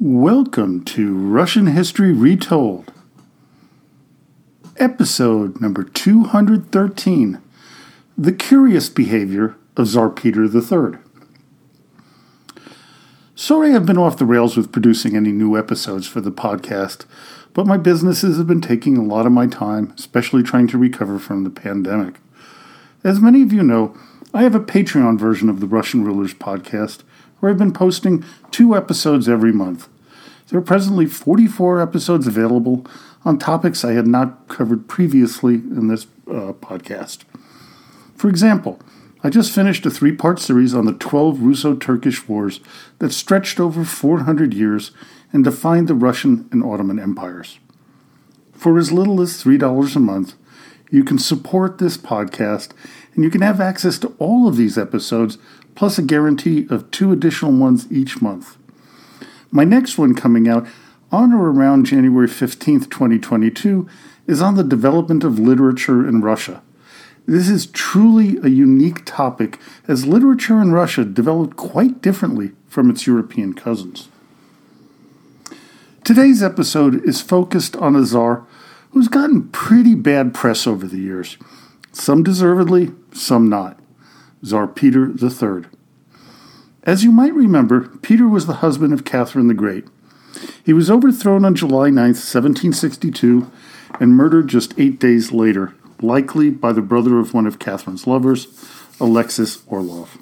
Welcome to Russian History Retold, episode number 213 The Curious Behavior of Tsar Peter III. Sorry I've been off the rails with producing any new episodes for the podcast, but my businesses have been taking a lot of my time, especially trying to recover from the pandemic. As many of you know, I have a Patreon version of the Russian Rulers podcast where I've been posting two episodes every month. There are presently 44 episodes available on topics I had not covered previously in this uh, podcast. For example, I just finished a three part series on the 12 Russo Turkish wars that stretched over 400 years and defined the Russian and Ottoman empires. For as little as $3 a month, you can support this podcast and you can have access to all of these episodes plus a guarantee of two additional ones each month. My next one coming out on or around January 15th, 2022, is on the development of literature in Russia. This is truly a unique topic as literature in Russia developed quite differently from its European cousins. Today's episode is focused on a czar who's gotten pretty bad press over the years, some deservedly, some not. Tsar Peter III. As you might remember, Peter was the husband of Catherine the Great. He was overthrown on July 9, 1762, and murdered just eight days later, likely by the brother of one of Catherine's lovers, Alexis Orlov.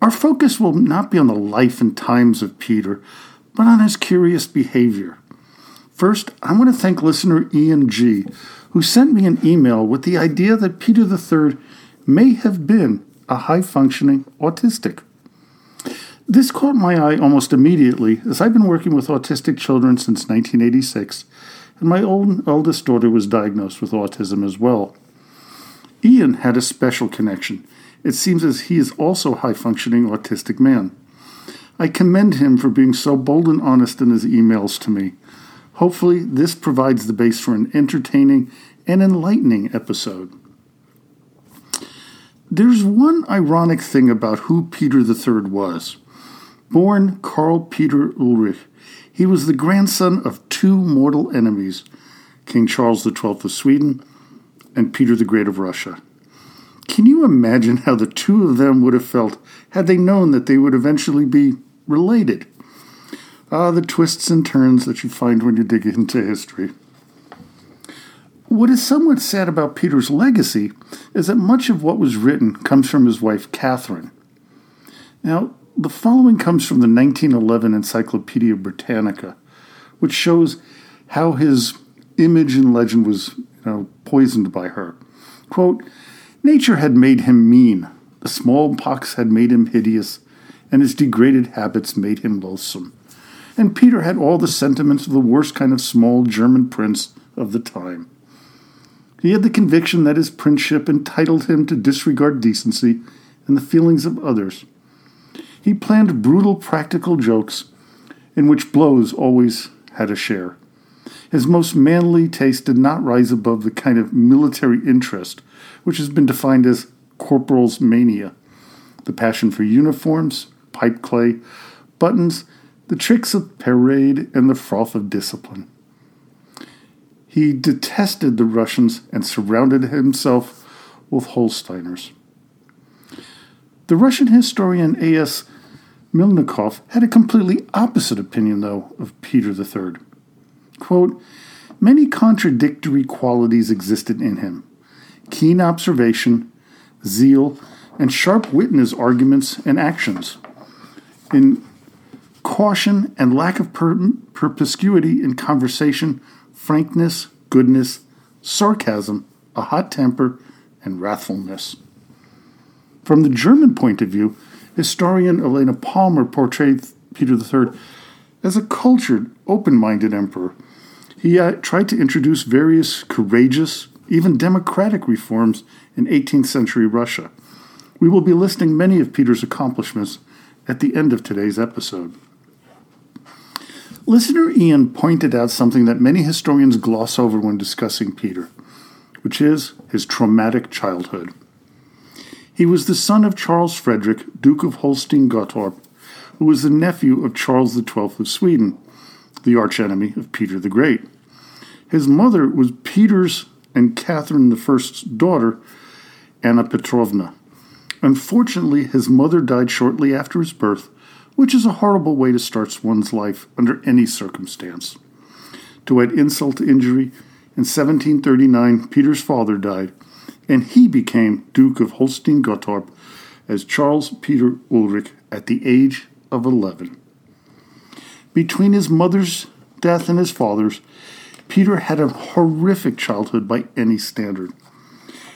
Our focus will not be on the life and times of Peter, but on his curious behavior. First, I want to thank listener Ian G., who sent me an email with the idea that Peter III may have been a high functioning autistic. This caught my eye almost immediately, as I've been working with autistic children since 1986, and my own eldest daughter was diagnosed with autism as well. Ian had a special connection. It seems as he is also a high functioning autistic man. I commend him for being so bold and honest in his emails to me. Hopefully, this provides the base for an entertaining and enlightening episode. There's one ironic thing about who Peter III was. Born Karl Peter Ulrich, he was the grandson of two mortal enemies King Charles XII of Sweden and Peter the Great of Russia. Can you imagine how the two of them would have felt had they known that they would eventually be related? Ah, the twists and turns that you find when you dig into history. What is somewhat sad about Peter's legacy is that much of what was written comes from his wife Catherine. Now, the following comes from the 1911 Encyclopedia Britannica, which shows how his image and legend was you know, poisoned by her. Quote, Nature had made him mean, the smallpox had made him hideous, and his degraded habits made him loathsome. And Peter had all the sentiments of the worst kind of small German prince of the time. He had the conviction that his princeship entitled him to disregard decency and the feelings of others. He planned brutal practical jokes in which blows always had a share. His most manly taste did not rise above the kind of military interest which has been defined as corporal's mania the passion for uniforms, pipe clay, buttons, the tricks of parade, and the froth of discipline. He detested the Russians and surrounded himself with Holsteiners. The Russian historian A.S. Mylnikov had a completely opposite opinion, though, of Peter III. Quote, Many contradictory qualities existed in him keen observation, zeal, and sharp wit in his arguments and actions, in caution and lack of per- perspicuity in conversation frankness, goodness, sarcasm, a hot temper, and wrathfulness. From the German point of view, historian Elena Palmer portrayed Peter III as a cultured, open minded emperor. He uh, tried to introduce various courageous, even democratic reforms in 18th century Russia. We will be listing many of Peter's accomplishments at the end of today's episode. Listener Ian pointed out something that many historians gloss over when discussing Peter, which is his traumatic childhood. He was the son of Charles Frederick, Duke of Holstein Gottorp, who was the nephew of Charles XII of Sweden, the archenemy of Peter the Great. His mother was Peter's and Catherine I's daughter, Anna Petrovna. Unfortunately, his mother died shortly after his birth, which is a horrible way to start one's life under any circumstance. To add insult to injury, in 1739, Peter's father died, and he became Duke of Holstein Gottorp as Charles Peter Ulrich at the age of 11. Between his mother's death and his father's, Peter had a horrific childhood by any standard.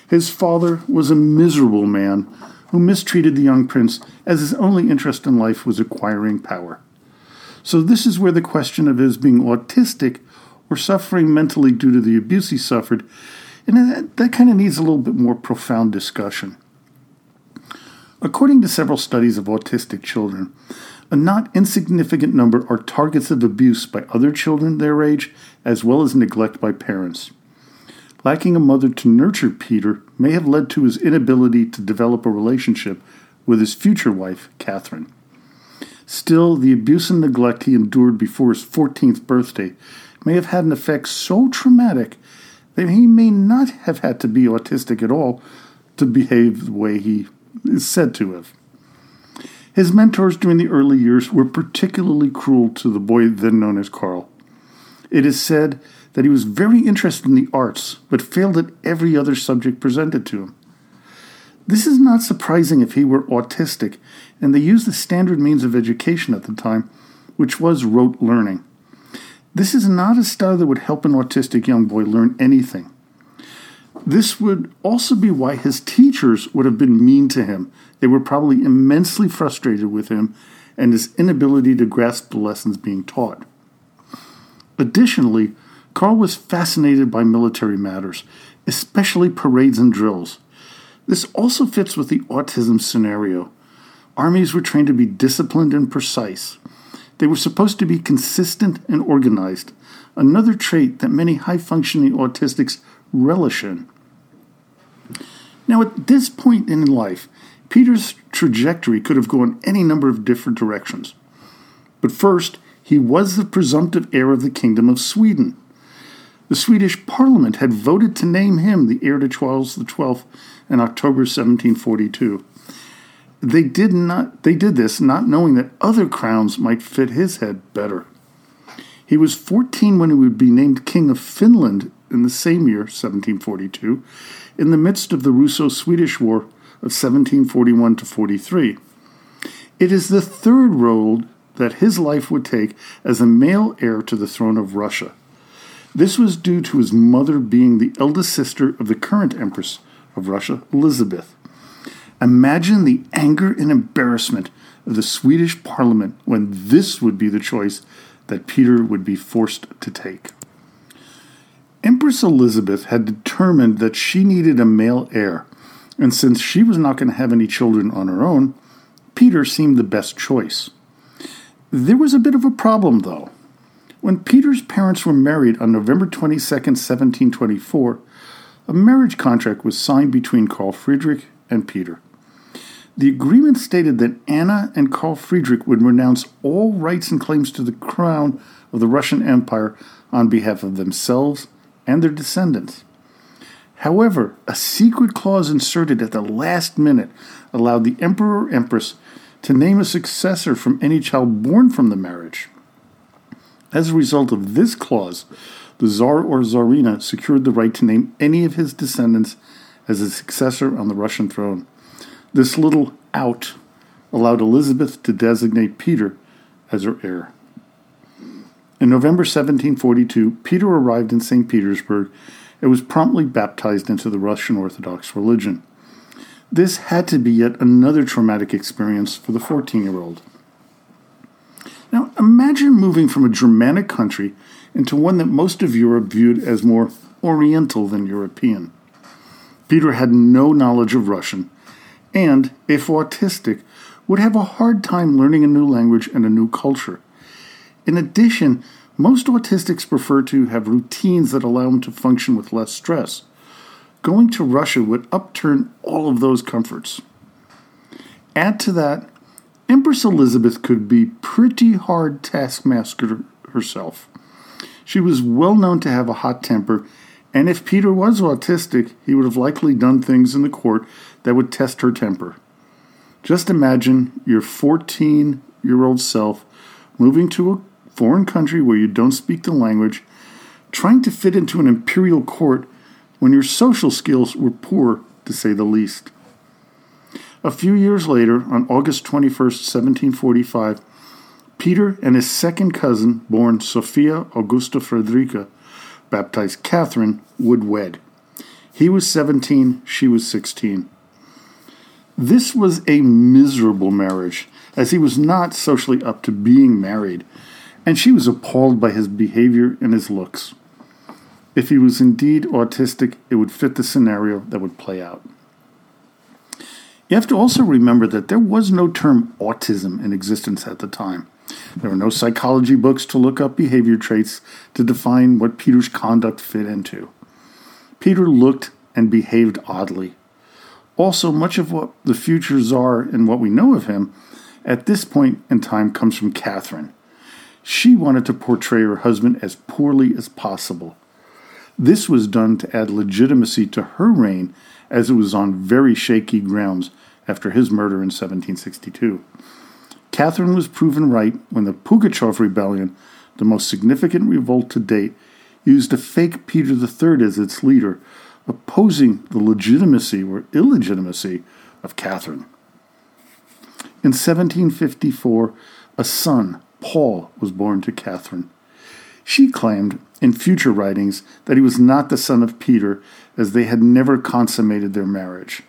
His father was a miserable man who mistreated the young prince as his only interest in life was acquiring power. So, this is where the question of his being autistic or suffering mentally due to the abuse he suffered, and that, that kind of needs a little bit more profound discussion. According to several studies of autistic children, a not insignificant number are targets of abuse by other children their age, as well as neglect by parents. Lacking a mother to nurture Peter may have led to his inability to develop a relationship with his future wife, Catherine. Still, the abuse and neglect he endured before his 14th birthday may have had an effect so traumatic that he may not have had to be autistic at all to behave the way he is said to have. His mentors during the early years were particularly cruel to the boy then known as Carl. It is said that he was very interested in the arts, but failed at every other subject presented to him. This is not surprising if he were autistic, and they used the standard means of education at the time, which was rote learning. This is not a style that would help an autistic young boy learn anything. This would also be why his teachers would have been mean to him. They were probably immensely frustrated with him and his inability to grasp the lessons being taught. Additionally, Carl was fascinated by military matters, especially parades and drills. This also fits with the autism scenario. Armies were trained to be disciplined and precise. They were supposed to be consistent and organized, another trait that many high functioning autistics relish in. Now, at this point in life, Peter's trajectory could have gone any number of different directions. But first, he was the presumptive heir of the Kingdom of Sweden. The Swedish Parliament had voted to name him the heir to Charles XII in October 1742. They did not they did this not knowing that other crowns might fit his head better. He was 14 when he would be named King of Finland in the same year, 1742, in the midst of the Russo Swedish War of 1741 to 43. It is the third road that his life would take as a male heir to the throne of Russia. This was due to his mother being the eldest sister of the current Empress of Russia, Elizabeth. Imagine the anger and embarrassment of the Swedish parliament when this would be the choice that Peter would be forced to take. Empress Elizabeth had determined that she needed a male heir, and since she was not going to have any children on her own, Peter seemed the best choice. There was a bit of a problem, though. When Peter's parents were married on November 22, 1724, a marriage contract was signed between Carl Friedrich and Peter. The agreement stated that Anna and Carl Friedrich would renounce all rights and claims to the crown of the Russian Empire on behalf of themselves and their descendants. However, a secret clause inserted at the last minute allowed the emperor or empress to name a successor from any child born from the marriage. As a result of this clause, the Tsar or Tsarina secured the right to name any of his descendants as a successor on the Russian throne. This little out allowed Elizabeth to designate Peter as her heir. In November 1742, Peter arrived in St. Petersburg and was promptly baptized into the Russian Orthodox religion. This had to be yet another traumatic experience for the 14 year old. Now, imagine moving from a Germanic country into one that most of Europe viewed as more Oriental than European. Peter had no knowledge of Russian, and, if autistic, would have a hard time learning a new language and a new culture. In addition, most autistics prefer to have routines that allow them to function with less stress. Going to Russia would upturn all of those comforts. Add to that Empress Elizabeth could be pretty hard taskmaster herself. She was well known to have a hot temper, and if Peter was autistic, he would have likely done things in the court that would test her temper. Just imagine your 14 year old self moving to a foreign country where you don't speak the language, trying to fit into an imperial court when your social skills were poor, to say the least. A few years later, on August 21, 1745, Peter and his second cousin, born Sophia Augusta Frederica, baptized Catherine, would wed. He was 17, she was 16. This was a miserable marriage, as he was not socially up to being married, and she was appalled by his behavior and his looks. If he was indeed autistic, it would fit the scenario that would play out. You have to also remember that there was no term autism in existence at the time. There were no psychology books to look up behavior traits to define what Peter's conduct fit into. Peter looked and behaved oddly. Also, much of what the future czar and what we know of him at this point in time comes from Catherine. She wanted to portray her husband as poorly as possible. This was done to add legitimacy to her reign as it was on very shaky grounds after his murder in 1762. Catherine was proven right when the Pugachev Rebellion, the most significant revolt to date, used a fake Peter III as its leader, opposing the legitimacy or illegitimacy of Catherine. In 1754, a son, Paul, was born to Catherine. She claimed in future writings that he was not the son of Peter, as they had never consummated their marriage.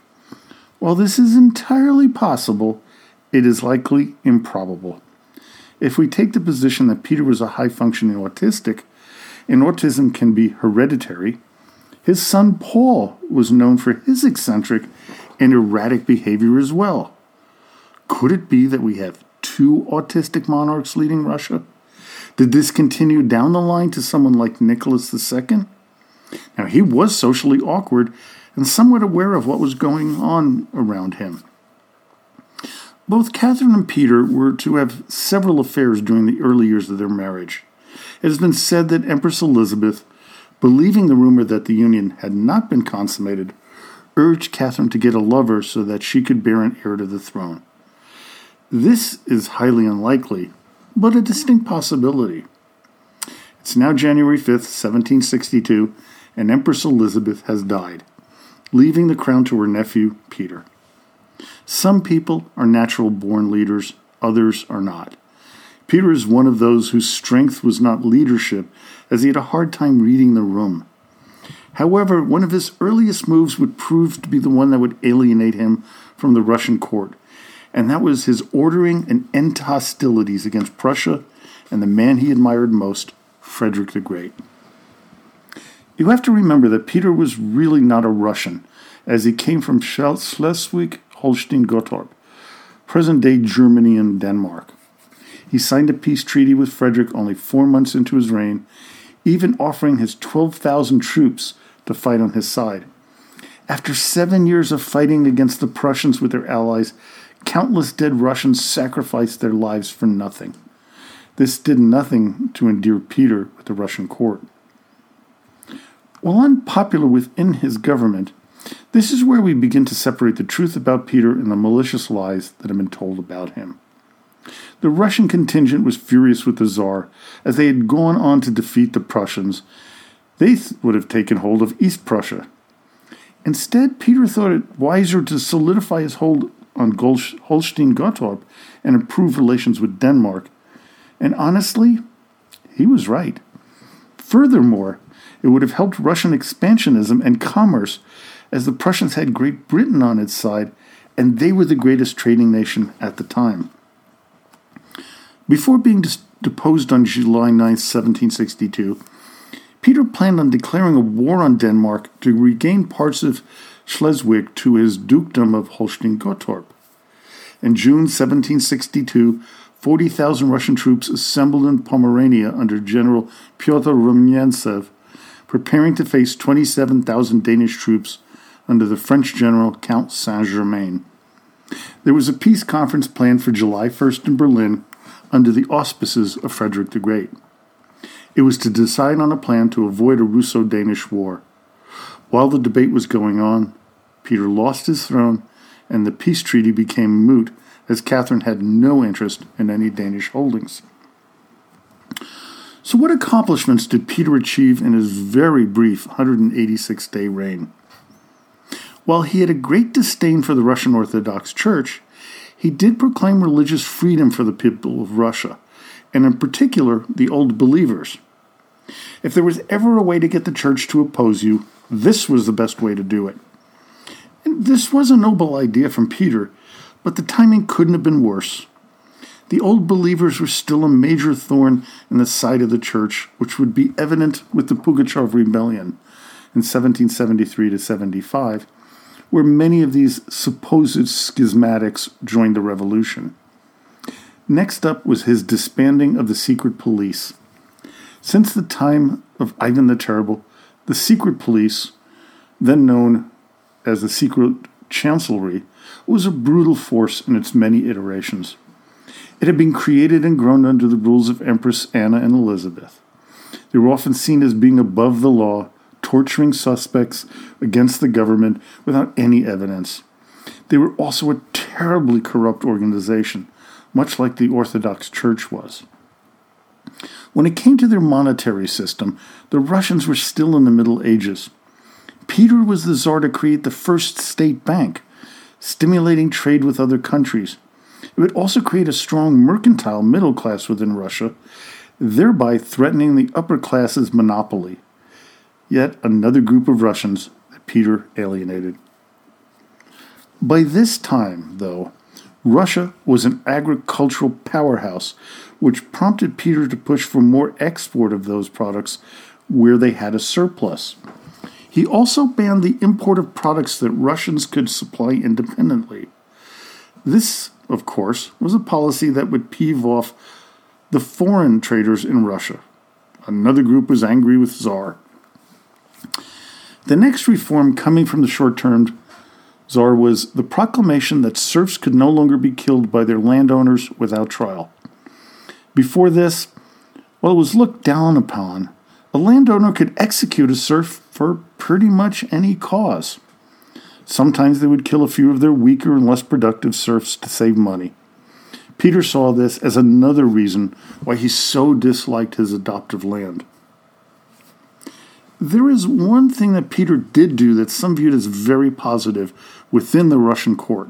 While this is entirely possible, it is likely improbable. If we take the position that Peter was a high functioning autistic, and autism can be hereditary, his son Paul was known for his eccentric and erratic behavior as well. Could it be that we have two autistic monarchs leading Russia? Did this continue down the line to someone like Nicholas II? Now, he was socially awkward and somewhat aware of what was going on around him. Both Catherine and Peter were to have several affairs during the early years of their marriage. It has been said that Empress Elizabeth, believing the rumor that the union had not been consummated, urged Catherine to get a lover so that she could bear an heir to the throne. This is highly unlikely, but a distinct possibility. It's now January 5th, 1762, and Empress Elizabeth has died leaving the crown to her nephew, Peter. Some people are natural born leaders, others are not. Peter is one of those whose strength was not leadership, as he had a hard time reading the room. However, one of his earliest moves would prove to be the one that would alienate him from the Russian court, and that was his ordering an end to hostilities against Prussia and the man he admired most, Frederick the Great. You have to remember that Peter was really not a Russian, as he came from Schleswig Holstein Gottorp, present day Germany and Denmark. He signed a peace treaty with Frederick only four months into his reign, even offering his 12,000 troops to fight on his side. After seven years of fighting against the Prussians with their allies, countless dead Russians sacrificed their lives for nothing. This did nothing to endear Peter with the Russian court. While unpopular within his government, this is where we begin to separate the truth about Peter and the malicious lies that have been told about him. The Russian contingent was furious with the Tsar, as they had gone on to defeat the Prussians. They th- would have taken hold of East Prussia. Instead, Peter thought it wiser to solidify his hold on Holstein Gottorp and improve relations with Denmark. And honestly, he was right. Furthermore, it would have helped Russian expansionism and commerce, as the Prussians had Great Britain on its side, and they were the greatest trading nation at the time. Before being deposed on July 9, 1762, Peter planned on declaring a war on Denmark to regain parts of Schleswig to his dukedom of Holstein Gottorp. In June 1762, 40,000 Russian troops assembled in Pomerania under General Pyotr Rumyantsev preparing to face 27,000 Danish troops under the French general Count Saint Germain. There was a peace conference planned for July 1st in Berlin under the auspices of Frederick the Great. It was to decide on a plan to avoid a Russo Danish war. While the debate was going on, Peter lost his throne and the peace treaty became moot as Catherine had no interest in any Danish holdings. So, what accomplishments did Peter achieve in his very brief 186 day reign? While he had a great disdain for the Russian Orthodox Church, he did proclaim religious freedom for the people of Russia, and in particular, the old believers. If there was ever a way to get the church to oppose you, this was the best way to do it. This was a noble idea from Peter, but the timing couldn't have been worse. The old believers were still a major thorn in the side of the church, which would be evident with the Pugachev Rebellion in 1773 to 75, where many of these supposed schismatics joined the revolution. Next up was his disbanding of the secret police. Since the time of Ivan the Terrible, the secret police, then known as the secret chancellery, was a brutal force in its many iterations. It had been created and grown under the rules of Empress Anna and Elizabeth. They were often seen as being above the law, torturing suspects against the government without any evidence. They were also a terribly corrupt organization, much like the Orthodox Church was. When it came to their monetary system, the Russians were still in the Middle Ages. Peter was the czar to create the first state bank, stimulating trade with other countries. It would also create a strong mercantile middle class within Russia, thereby threatening the upper class's monopoly. Yet another group of Russians that Peter alienated. By this time, though, Russia was an agricultural powerhouse, which prompted Peter to push for more export of those products where they had a surplus. He also banned the import of products that Russians could supply independently. This, of course, was a policy that would peeve off the foreign traders in Russia. Another group was angry with Tsar. The next reform coming from the short term Tsar was the proclamation that serfs could no longer be killed by their landowners without trial. Before this, while it was looked down upon, a landowner could execute a serf for pretty much any cause. Sometimes they would kill a few of their weaker and less productive serfs to save money. Peter saw this as another reason why he so disliked his adoptive land. There is one thing that Peter did do that some viewed as very positive within the Russian court.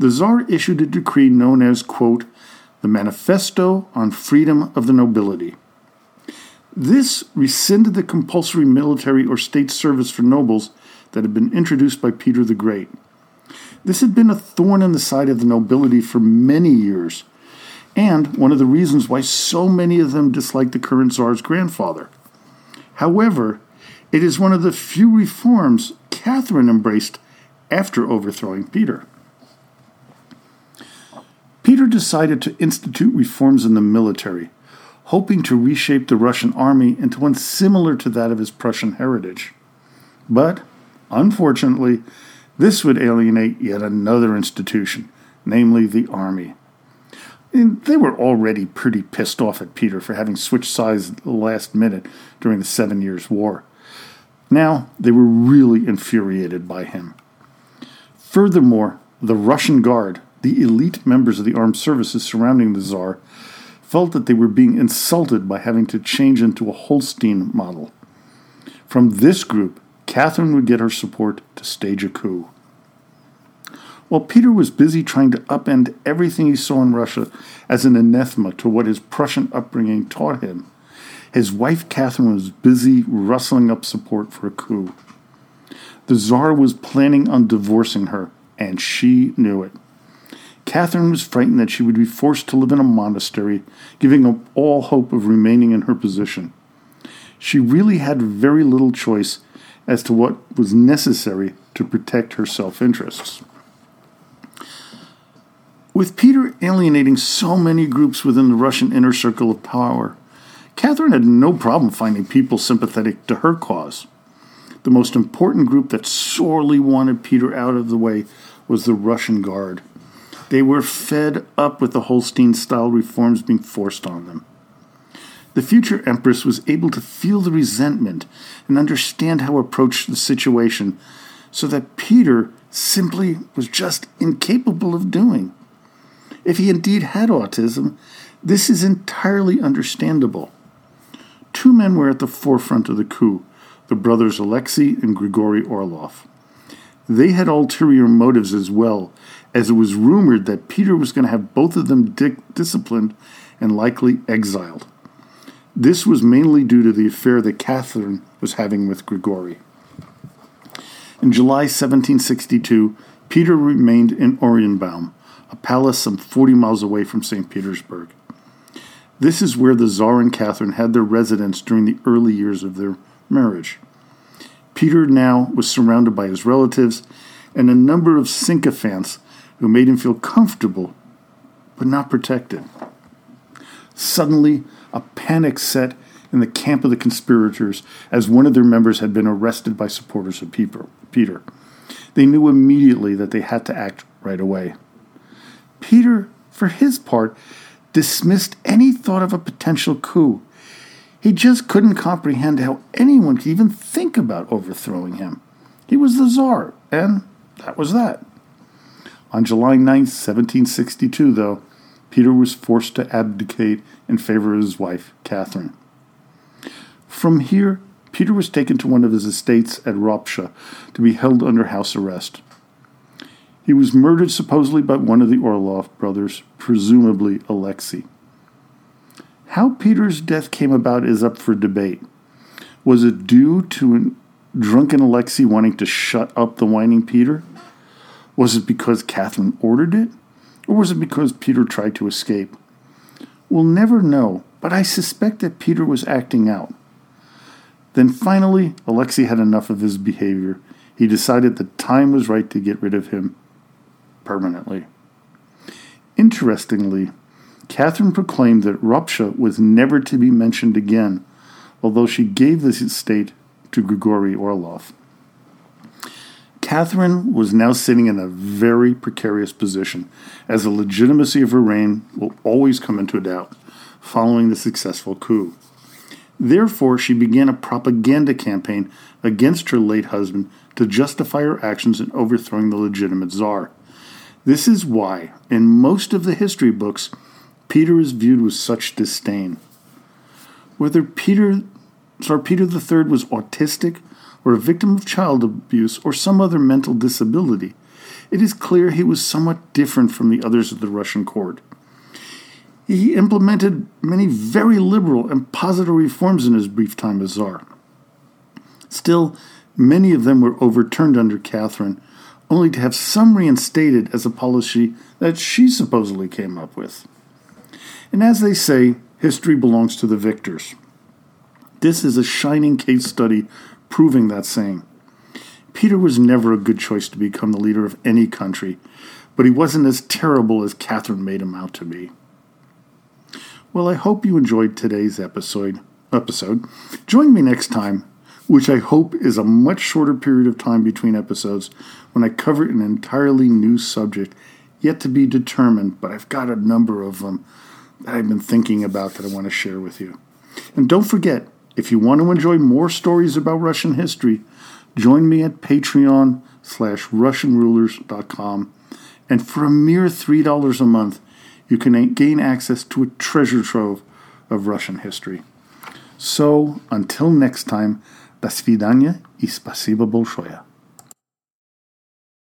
The Tsar issued a decree known as, quote, the Manifesto on Freedom of the Nobility. This rescinded the compulsory military or state service for nobles that had been introduced by Peter the Great. This had been a thorn in the side of the nobility for many years, and one of the reasons why so many of them disliked the current Tsar's grandfather. However, it is one of the few reforms Catherine embraced after overthrowing Peter. Peter decided to institute reforms in the military, hoping to reshape the Russian army into one similar to that of his Prussian heritage. But, unfortunately, this would alienate yet another institution, namely the army. And they were already pretty pissed off at Peter for having switched sides at the last minute during the Seven Years' War. Now they were really infuriated by him. Furthermore, the Russian Guard, the elite members of the armed services surrounding the Tsar, felt that they were being insulted by having to change into a Holstein model. From this group, Catherine would get her support to stage a coup. While Peter was busy trying to upend everything he saw in Russia as an anathema to what his Prussian upbringing taught him, his wife Catherine was busy rustling up support for a coup. The Tsar was planning on divorcing her, and she knew it. Catherine was frightened that she would be forced to live in a monastery, giving up all hope of remaining in her position. She really had very little choice as to what was necessary to protect her self interests. With Peter alienating so many groups within the Russian inner circle of power, Catherine had no problem finding people sympathetic to her cause. The most important group that sorely wanted Peter out of the way was the Russian Guard. They were fed up with the Holstein style reforms being forced on them. The future empress was able to feel the resentment and understand how to approach the situation so that Peter simply was just incapable of doing. If he indeed had autism, this is entirely understandable. Two men were at the forefront of the coup the brothers Alexei and Grigory Orlov. They had ulterior motives as well, as it was rumored that Peter was going to have both of them di- disciplined and likely exiled. This was mainly due to the affair that Catherine was having with Grigory. In July 1762, Peter remained in Oranienbaum, a palace some 40 miles away from St. Petersburg. This is where the Tsar and Catherine had their residence during the early years of their marriage. Peter now was surrounded by his relatives and a number of sycophants who made him feel comfortable but not protected. Suddenly, a panic set in the camp of the conspirators as one of their members had been arrested by supporters of Peter. They knew immediately that they had to act right away. Peter, for his part, dismissed any thought of a potential coup. He just couldn't comprehend how anyone could even think about overthrowing him. He was the Tsar, and that was that. On July 9, 1762, though, Peter was forced to abdicate in favor of his wife, Catherine. From here, Peter was taken to one of his estates at Ropsha to be held under house arrest. He was murdered supposedly by one of the Orlov brothers, presumably Alexei. How Peter's death came about is up for debate. Was it due to drunken Alexei wanting to shut up the whining Peter? Was it because Catherine ordered it? Or was it because Peter tried to escape? We'll never know, but I suspect that Peter was acting out. Then finally, Alexei had enough of his behavior. He decided the time was right to get rid of him permanently. Interestingly, Catherine proclaimed that Ropsha was never to be mentioned again, although she gave this estate to Grigory Orlov. Catherine was now sitting in a very precarious position, as the legitimacy of her reign will always come into doubt following the successful coup. Therefore, she began a propaganda campaign against her late husband to justify her actions in overthrowing the legitimate czar. This is why, in most of the history books, Peter is viewed with such disdain. Whether Peter, Tsar Peter III was autistic or a victim of child abuse or some other mental disability, it is clear he was somewhat different from the others of the Russian court. He implemented many very liberal and positive reforms in his brief time as Tsar. Still, many of them were overturned under Catherine, only to have some reinstated as a policy that she supposedly came up with. And as they say, history belongs to the victors. This is a shining case study proving that saying. Peter was never a good choice to become the leader of any country, but he wasn't as terrible as Catherine made him out to be. Well, I hope you enjoyed today's episode. Episode. Join me next time, which I hope is a much shorter period of time between episodes, when I cover an entirely new subject, yet to be determined, but I've got a number of them that I've been thinking about that I want to share with you. And don't forget, if you want to enjoy more stories about Russian history, join me at Patreon slash RussianRulers.com. And for a mere $3 a month, you can gain access to a treasure trove of Russian history. So, until next time, до свидания и спасибо большое.